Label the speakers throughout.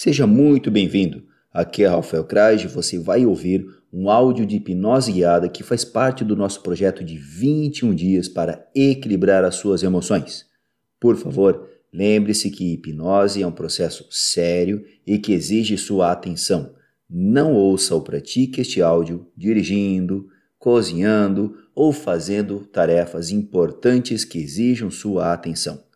Speaker 1: Seja muito bem-vindo. Aqui é Rafael Kraj e você vai ouvir um áudio de hipnose guiada que faz parte do nosso projeto de 21 dias para equilibrar as suas emoções. Por favor, lembre-se que hipnose é um processo sério e que exige sua atenção. Não ouça ou pratique este áudio dirigindo, cozinhando ou fazendo tarefas importantes que exijam sua atenção.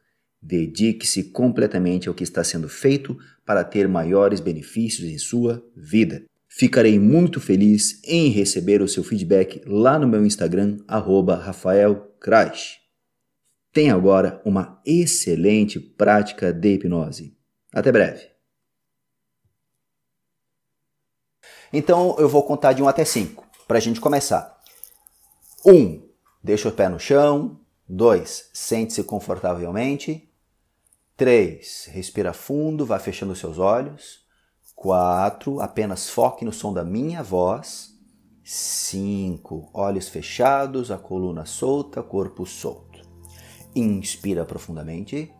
Speaker 1: Dedique-se completamente ao que está sendo feito para ter maiores benefícios em sua vida. Ficarei muito feliz em receber o seu feedback lá no meu Instagram, @rafaelcrash. Tenha agora uma excelente prática de hipnose. Até breve. Então eu vou contar de 1 até 5 para a gente começar. 1. Deixa o pé no chão. 2. Sente-se confortavelmente. 3. Respira fundo, vai fechando seus olhos. 4. Apenas foque no som da minha voz. 5. Olhos fechados, a coluna solta, corpo solto. Inspira profundamente.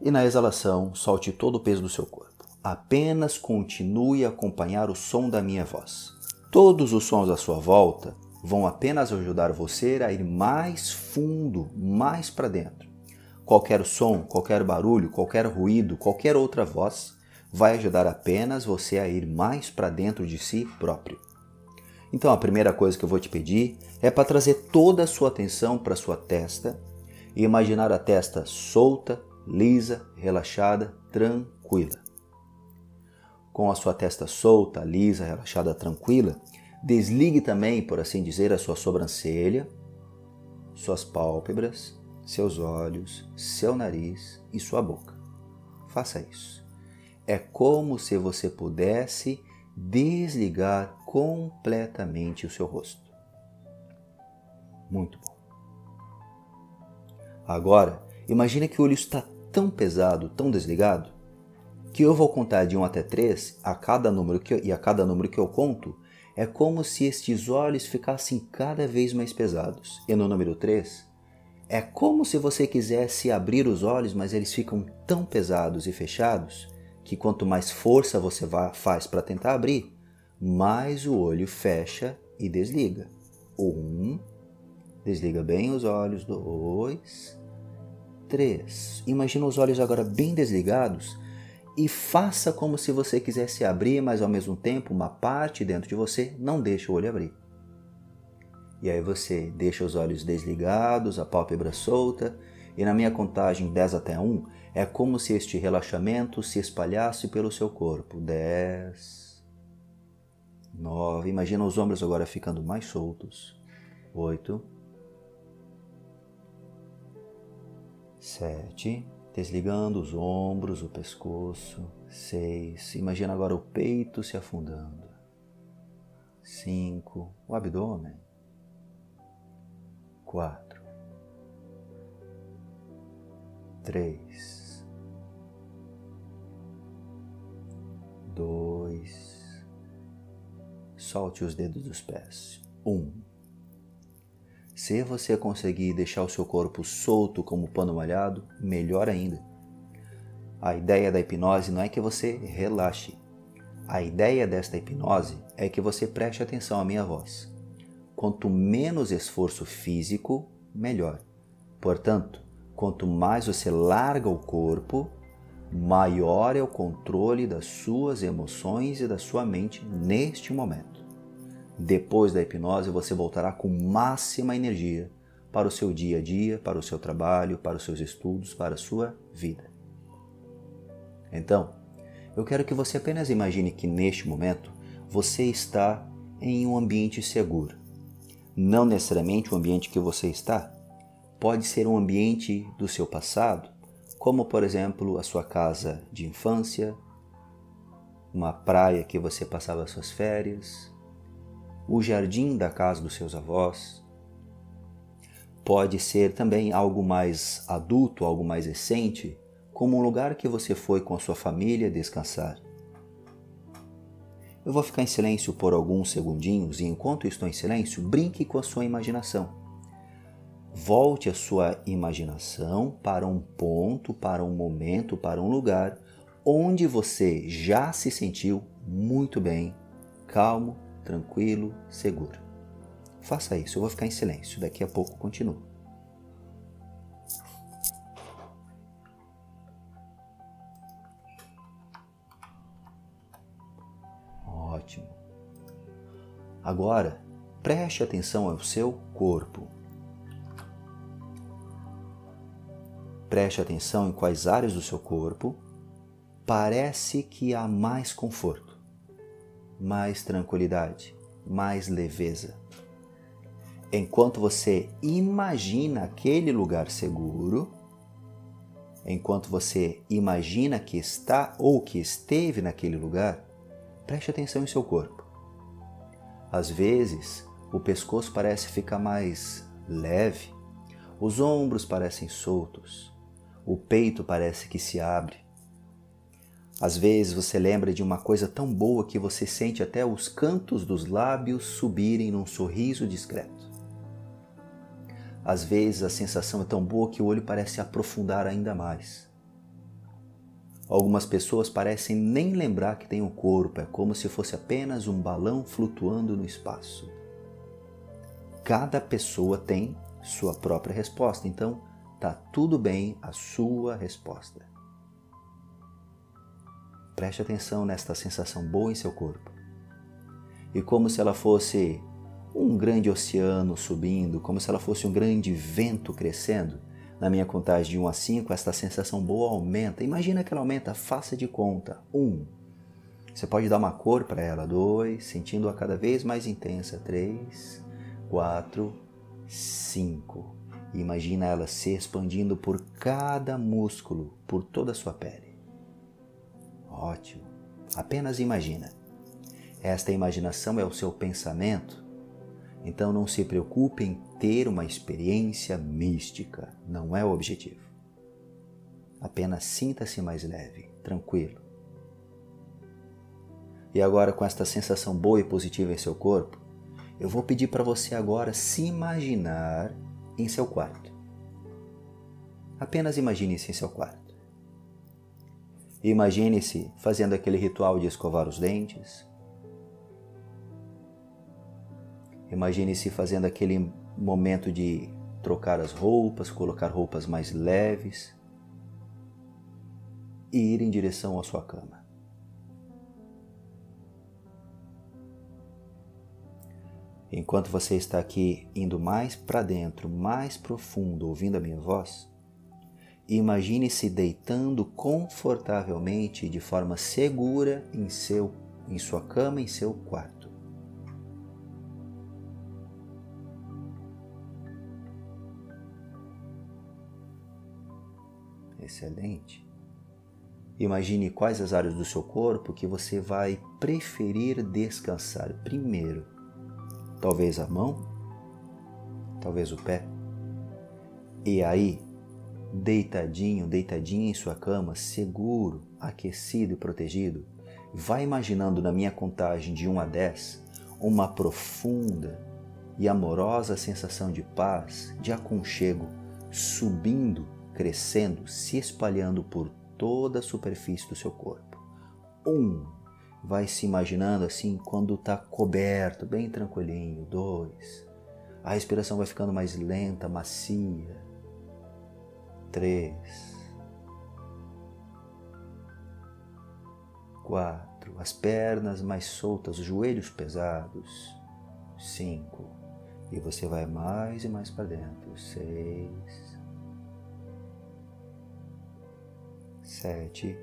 Speaker 1: E na exalação, solte todo o peso do seu corpo. Apenas continue a acompanhar o som da minha voz. Todos os sons à sua volta vão apenas ajudar você a ir mais fundo, mais para dentro. Qualquer som, qualquer barulho, qualquer ruído, qualquer outra voz vai ajudar apenas você a ir mais para dentro de si próprio. Então a primeira coisa que eu vou te pedir é para trazer toda a sua atenção para sua testa e imaginar a testa solta, lisa, relaxada, tranquila. Com a sua testa solta, lisa, relaxada, tranquila, desligue também, por assim dizer, a sua sobrancelha, suas pálpebras seus olhos, seu nariz e sua boca. Faça isso. É como se você pudesse desligar completamente o seu rosto. Muito bom. Agora, imagine que o olho está tão pesado, tão desligado, que eu vou contar de 1 até 3 a cada número que eu, e a cada número que eu conto, é como se estes olhos ficassem cada vez mais pesados. E no número 3, é como se você quisesse abrir os olhos, mas eles ficam tão pesados e fechados que quanto mais força você faz para tentar abrir, mais o olho fecha e desliga. Um, desliga bem os olhos. Dois, três. Imagina os olhos agora bem desligados e faça como se você quisesse abrir, mas ao mesmo tempo uma parte dentro de você não deixa o olho abrir. E aí você deixa os olhos desligados, a pálpebra solta, e na minha contagem 10 até 1 é como se este relaxamento se espalhasse pelo seu corpo. 10, 9, imagina os ombros agora ficando mais soltos. 8, 7, desligando os ombros, o pescoço. 6, imagina agora o peito se afundando. 5, o abdômen quatro, três, dois, solte os dedos dos pés. Um. Se você conseguir deixar o seu corpo solto como pano molhado, melhor ainda. A ideia da hipnose não é que você relaxe. A ideia desta hipnose é que você preste atenção à minha voz. Quanto menos esforço físico, melhor. Portanto, quanto mais você larga o corpo, maior é o controle das suas emoções e da sua mente neste momento. Depois da hipnose, você voltará com máxima energia para o seu dia a dia, para o seu trabalho, para os seus estudos, para a sua vida. Então, eu quero que você apenas imagine que neste momento você está em um ambiente seguro não necessariamente o ambiente que você está. Pode ser um ambiente do seu passado, como por exemplo a sua casa de infância, uma praia que você passava suas férias, o jardim da casa dos seus avós. Pode ser também algo mais adulto, algo mais recente, como um lugar que você foi com a sua família descansar. Eu vou ficar em silêncio por alguns segundinhos e enquanto estou em silêncio, brinque com a sua imaginação. Volte a sua imaginação para um ponto, para um momento, para um lugar onde você já se sentiu muito bem, calmo, tranquilo, seguro. Faça isso, eu vou ficar em silêncio, daqui a pouco continuo. Agora, preste atenção ao seu corpo. Preste atenção em quais áreas do seu corpo parece que há mais conforto, mais tranquilidade, mais leveza. Enquanto você imagina aquele lugar seguro, enquanto você imagina que está ou que esteve naquele lugar, preste atenção em seu corpo. Às vezes, o pescoço parece ficar mais leve, os ombros parecem soltos, o peito parece que se abre. Às vezes você lembra de uma coisa tão boa que você sente até os cantos dos lábios subirem num sorriso discreto. Às vezes a sensação é tão boa que o olho parece aprofundar ainda mais. Algumas pessoas parecem nem lembrar que tem um corpo, é como se fosse apenas um balão flutuando no espaço. Cada pessoa tem sua própria resposta, então tá tudo bem a sua resposta. Preste atenção nesta sensação boa em seu corpo. E como se ela fosse um grande oceano subindo, como se ela fosse um grande vento crescendo, na minha contagem de 1 a 5, esta sensação boa aumenta. Imagina que ela aumenta, faça de conta. 1. Você pode dar uma cor para ela. 2. Sentindo-a cada vez mais intensa. 3. 4. 5. Imagina ela se expandindo por cada músculo, por toda a sua pele. Ótimo. Apenas imagina. Esta imaginação é o seu pensamento então não se preocupe em ter uma experiência mística, não é o objetivo. Apenas sinta-se mais leve, tranquilo. E agora, com esta sensação boa e positiva em seu corpo, eu vou pedir para você agora se imaginar em seu quarto. Apenas imagine-se em seu quarto. Imagine-se fazendo aquele ritual de escovar os dentes, Imagine-se fazendo aquele momento de trocar as roupas, colocar roupas mais leves e ir em direção à sua cama. Enquanto você está aqui indo mais para dentro, mais profundo, ouvindo a minha voz, imagine-se deitando confortavelmente de forma segura em seu em sua cama, em seu quarto. Excelente. Imagine quais as áreas do seu corpo que você vai preferir descansar primeiro. Talvez a mão, talvez o pé. E aí, deitadinho, deitadinho em sua cama, seguro, aquecido e protegido, vai imaginando na minha contagem de 1 a 10 uma profunda e amorosa sensação de paz, de aconchego, subindo crescendo, se espalhando por toda a superfície do seu corpo. Um, vai se imaginando assim quando está coberto, bem tranquilinho. Dois, a respiração vai ficando mais lenta, macia. Três, quatro, as pernas mais soltas, os joelhos pesados. Cinco, e você vai mais e mais para dentro. Seis, sete.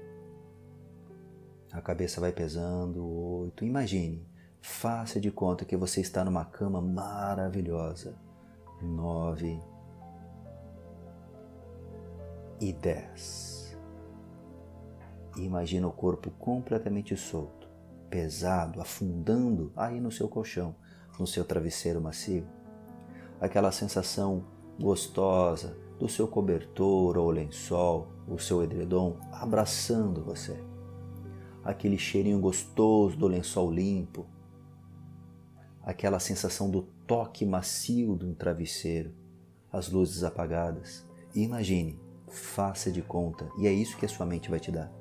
Speaker 1: A cabeça vai pesando, oito. Imagine, faça de conta que você está numa cama maravilhosa. Nove e dez. Imagina o corpo completamente solto, pesado, afundando aí no seu colchão, no seu travesseiro macio. Aquela sensação gostosa do seu cobertor ou lençol, o seu edredom abraçando você. Aquele cheirinho gostoso do lençol limpo. Aquela sensação do toque macio de um travesseiro, as luzes apagadas. E imagine, faça de conta, e é isso que a sua mente vai te dar.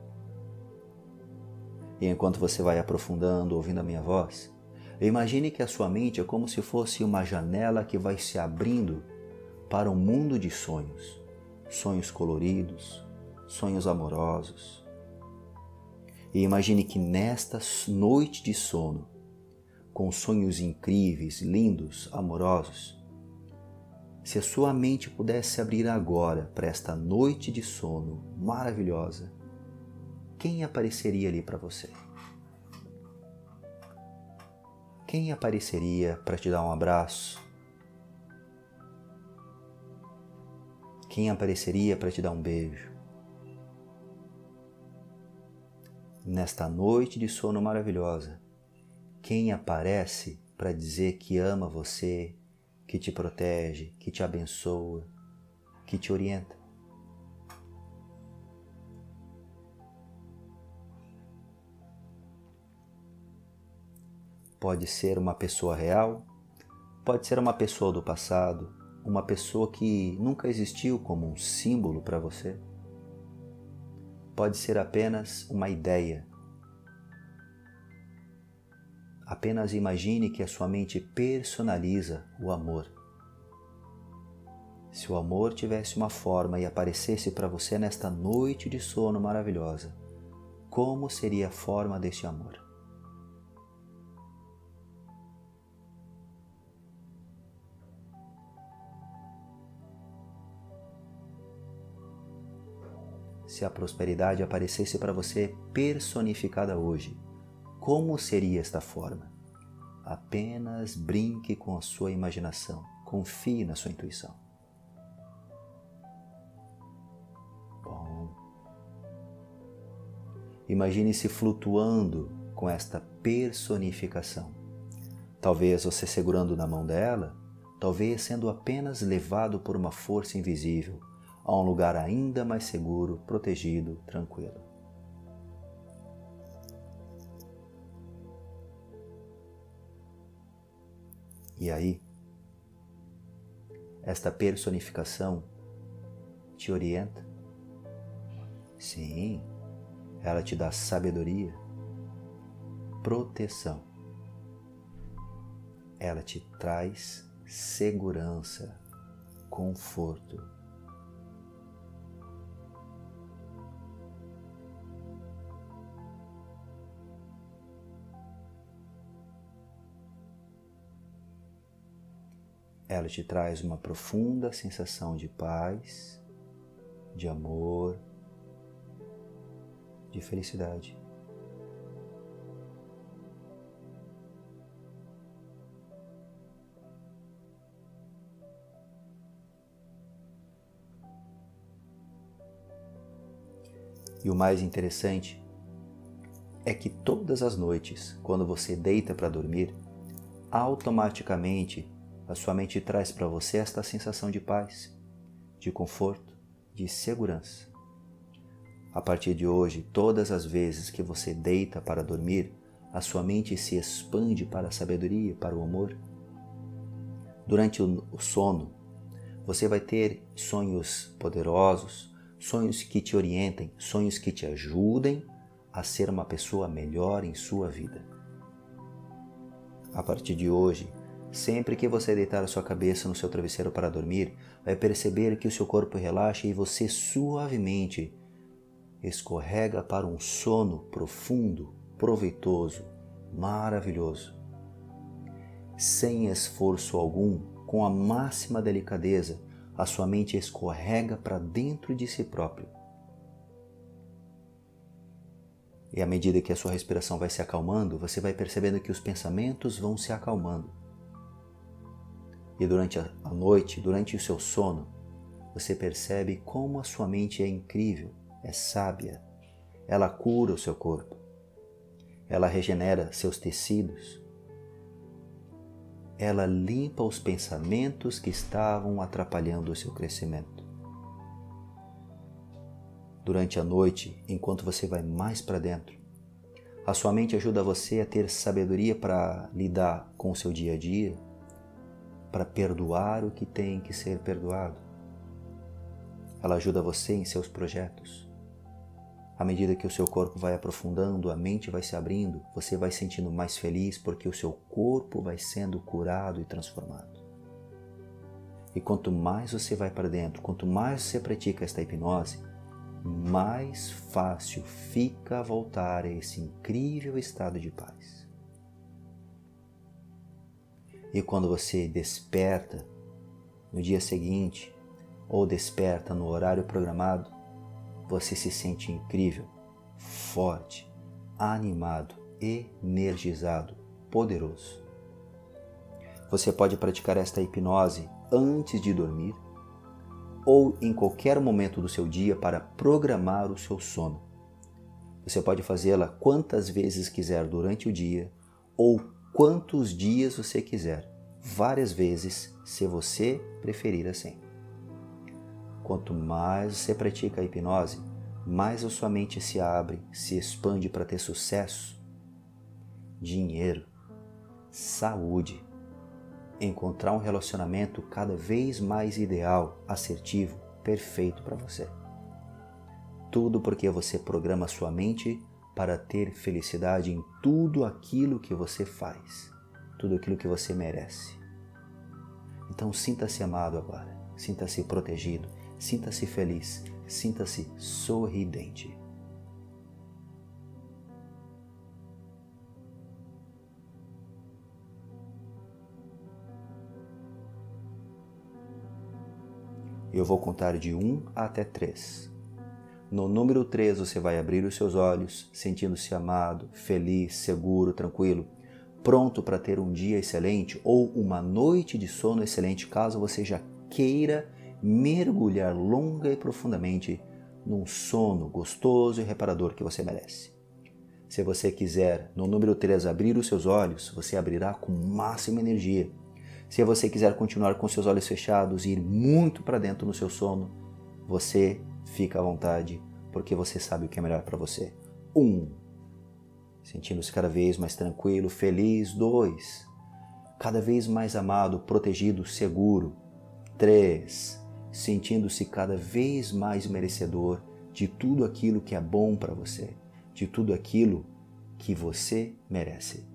Speaker 1: E enquanto você vai aprofundando, ouvindo a minha voz, imagine que a sua mente é como se fosse uma janela que vai se abrindo para um mundo de sonhos. Sonhos coloridos, sonhos amorosos. E imagine que nesta noite de sono, com sonhos incríveis, lindos, amorosos, se a sua mente pudesse abrir agora para esta noite de sono maravilhosa, quem apareceria ali para você? Quem apareceria para te dar um abraço? Quem apareceria para te dar um beijo? Nesta noite de sono maravilhosa, quem aparece para dizer que ama você, que te protege, que te abençoa, que te orienta. Pode ser uma pessoa real, pode ser uma pessoa do passado, uma pessoa que nunca existiu como um símbolo para você. Pode ser apenas uma ideia Apenas imagine que a sua mente personaliza o amor. Se o amor tivesse uma forma e aparecesse para você nesta noite de sono maravilhosa, como seria a forma deste amor? A prosperidade aparecesse para você personificada hoje, como seria esta forma? Apenas brinque com a sua imaginação, confie na sua intuição. Bom. Imagine-se flutuando com esta personificação. Talvez você segurando na mão dela, talvez sendo apenas levado por uma força invisível a um lugar ainda mais seguro, protegido, tranquilo. E aí, esta personificação te orienta? Sim, ela te dá sabedoria, proteção. Ela te traz segurança, conforto. Ela te traz uma profunda sensação de paz, de amor, de felicidade. E o mais interessante é que todas as noites, quando você deita para dormir, automaticamente a sua mente traz para você esta sensação de paz, de conforto, de segurança. A partir de hoje, todas as vezes que você deita para dormir, a sua mente se expande para a sabedoria, para o amor. Durante o sono, você vai ter sonhos poderosos, sonhos que te orientem, sonhos que te ajudem a ser uma pessoa melhor em sua vida. A partir de hoje, Sempre que você deitar a sua cabeça no seu travesseiro para dormir, vai perceber que o seu corpo relaxa e você suavemente escorrega para um sono profundo, proveitoso, maravilhoso. Sem esforço algum, com a máxima delicadeza, a sua mente escorrega para dentro de si próprio. E à medida que a sua respiração vai se acalmando, você vai percebendo que os pensamentos vão se acalmando e durante a noite, durante o seu sono, você percebe como a sua mente é incrível, é sábia. Ela cura o seu corpo. Ela regenera seus tecidos. Ela limpa os pensamentos que estavam atrapalhando o seu crescimento. Durante a noite, enquanto você vai mais para dentro, a sua mente ajuda você a ter sabedoria para lidar com o seu dia a dia, para perdoar o que tem que ser perdoado. Ela ajuda você em seus projetos. À medida que o seu corpo vai aprofundando, a mente vai se abrindo, você vai sentindo mais feliz porque o seu corpo vai sendo curado e transformado. E quanto mais você vai para dentro, quanto mais você pratica esta hipnose, mais fácil fica voltar a esse incrível estado de paz. E quando você desperta no dia seguinte ou desperta no horário programado, você se sente incrível, forte, animado, energizado, poderoso. Você pode praticar esta hipnose antes de dormir ou em qualquer momento do seu dia para programar o seu sono. Você pode fazê-la quantas vezes quiser durante o dia ou quantos dias você quiser, várias vezes, se você preferir assim. Quanto mais você pratica a hipnose, mais a sua mente se abre, se expande para ter sucesso, dinheiro, saúde, encontrar um relacionamento cada vez mais ideal, assertivo, perfeito para você. Tudo porque você programa sua mente para ter felicidade em tudo aquilo que você faz, tudo aquilo que você merece. Então sinta-se amado agora, sinta-se protegido, sinta-se feliz, sinta-se sorridente. Eu vou contar de 1 até 3. No número 3 você vai abrir os seus olhos, sentindo-se amado, feliz, seguro, tranquilo, pronto para ter um dia excelente ou uma noite de sono excelente, caso você já queira mergulhar longa e profundamente num sono gostoso e reparador que você merece. Se você quiser, no número 3, abrir os seus olhos, você abrirá com máxima energia se você quiser continuar com seus olhos fechados e ir muito para dentro no seu sono, você fica à vontade, porque você sabe o que é melhor para você. Um, sentindo-se cada vez mais tranquilo, feliz. Dois, cada vez mais amado, protegido, seguro. Três, sentindo-se cada vez mais merecedor de tudo aquilo que é bom para você, de tudo aquilo que você merece.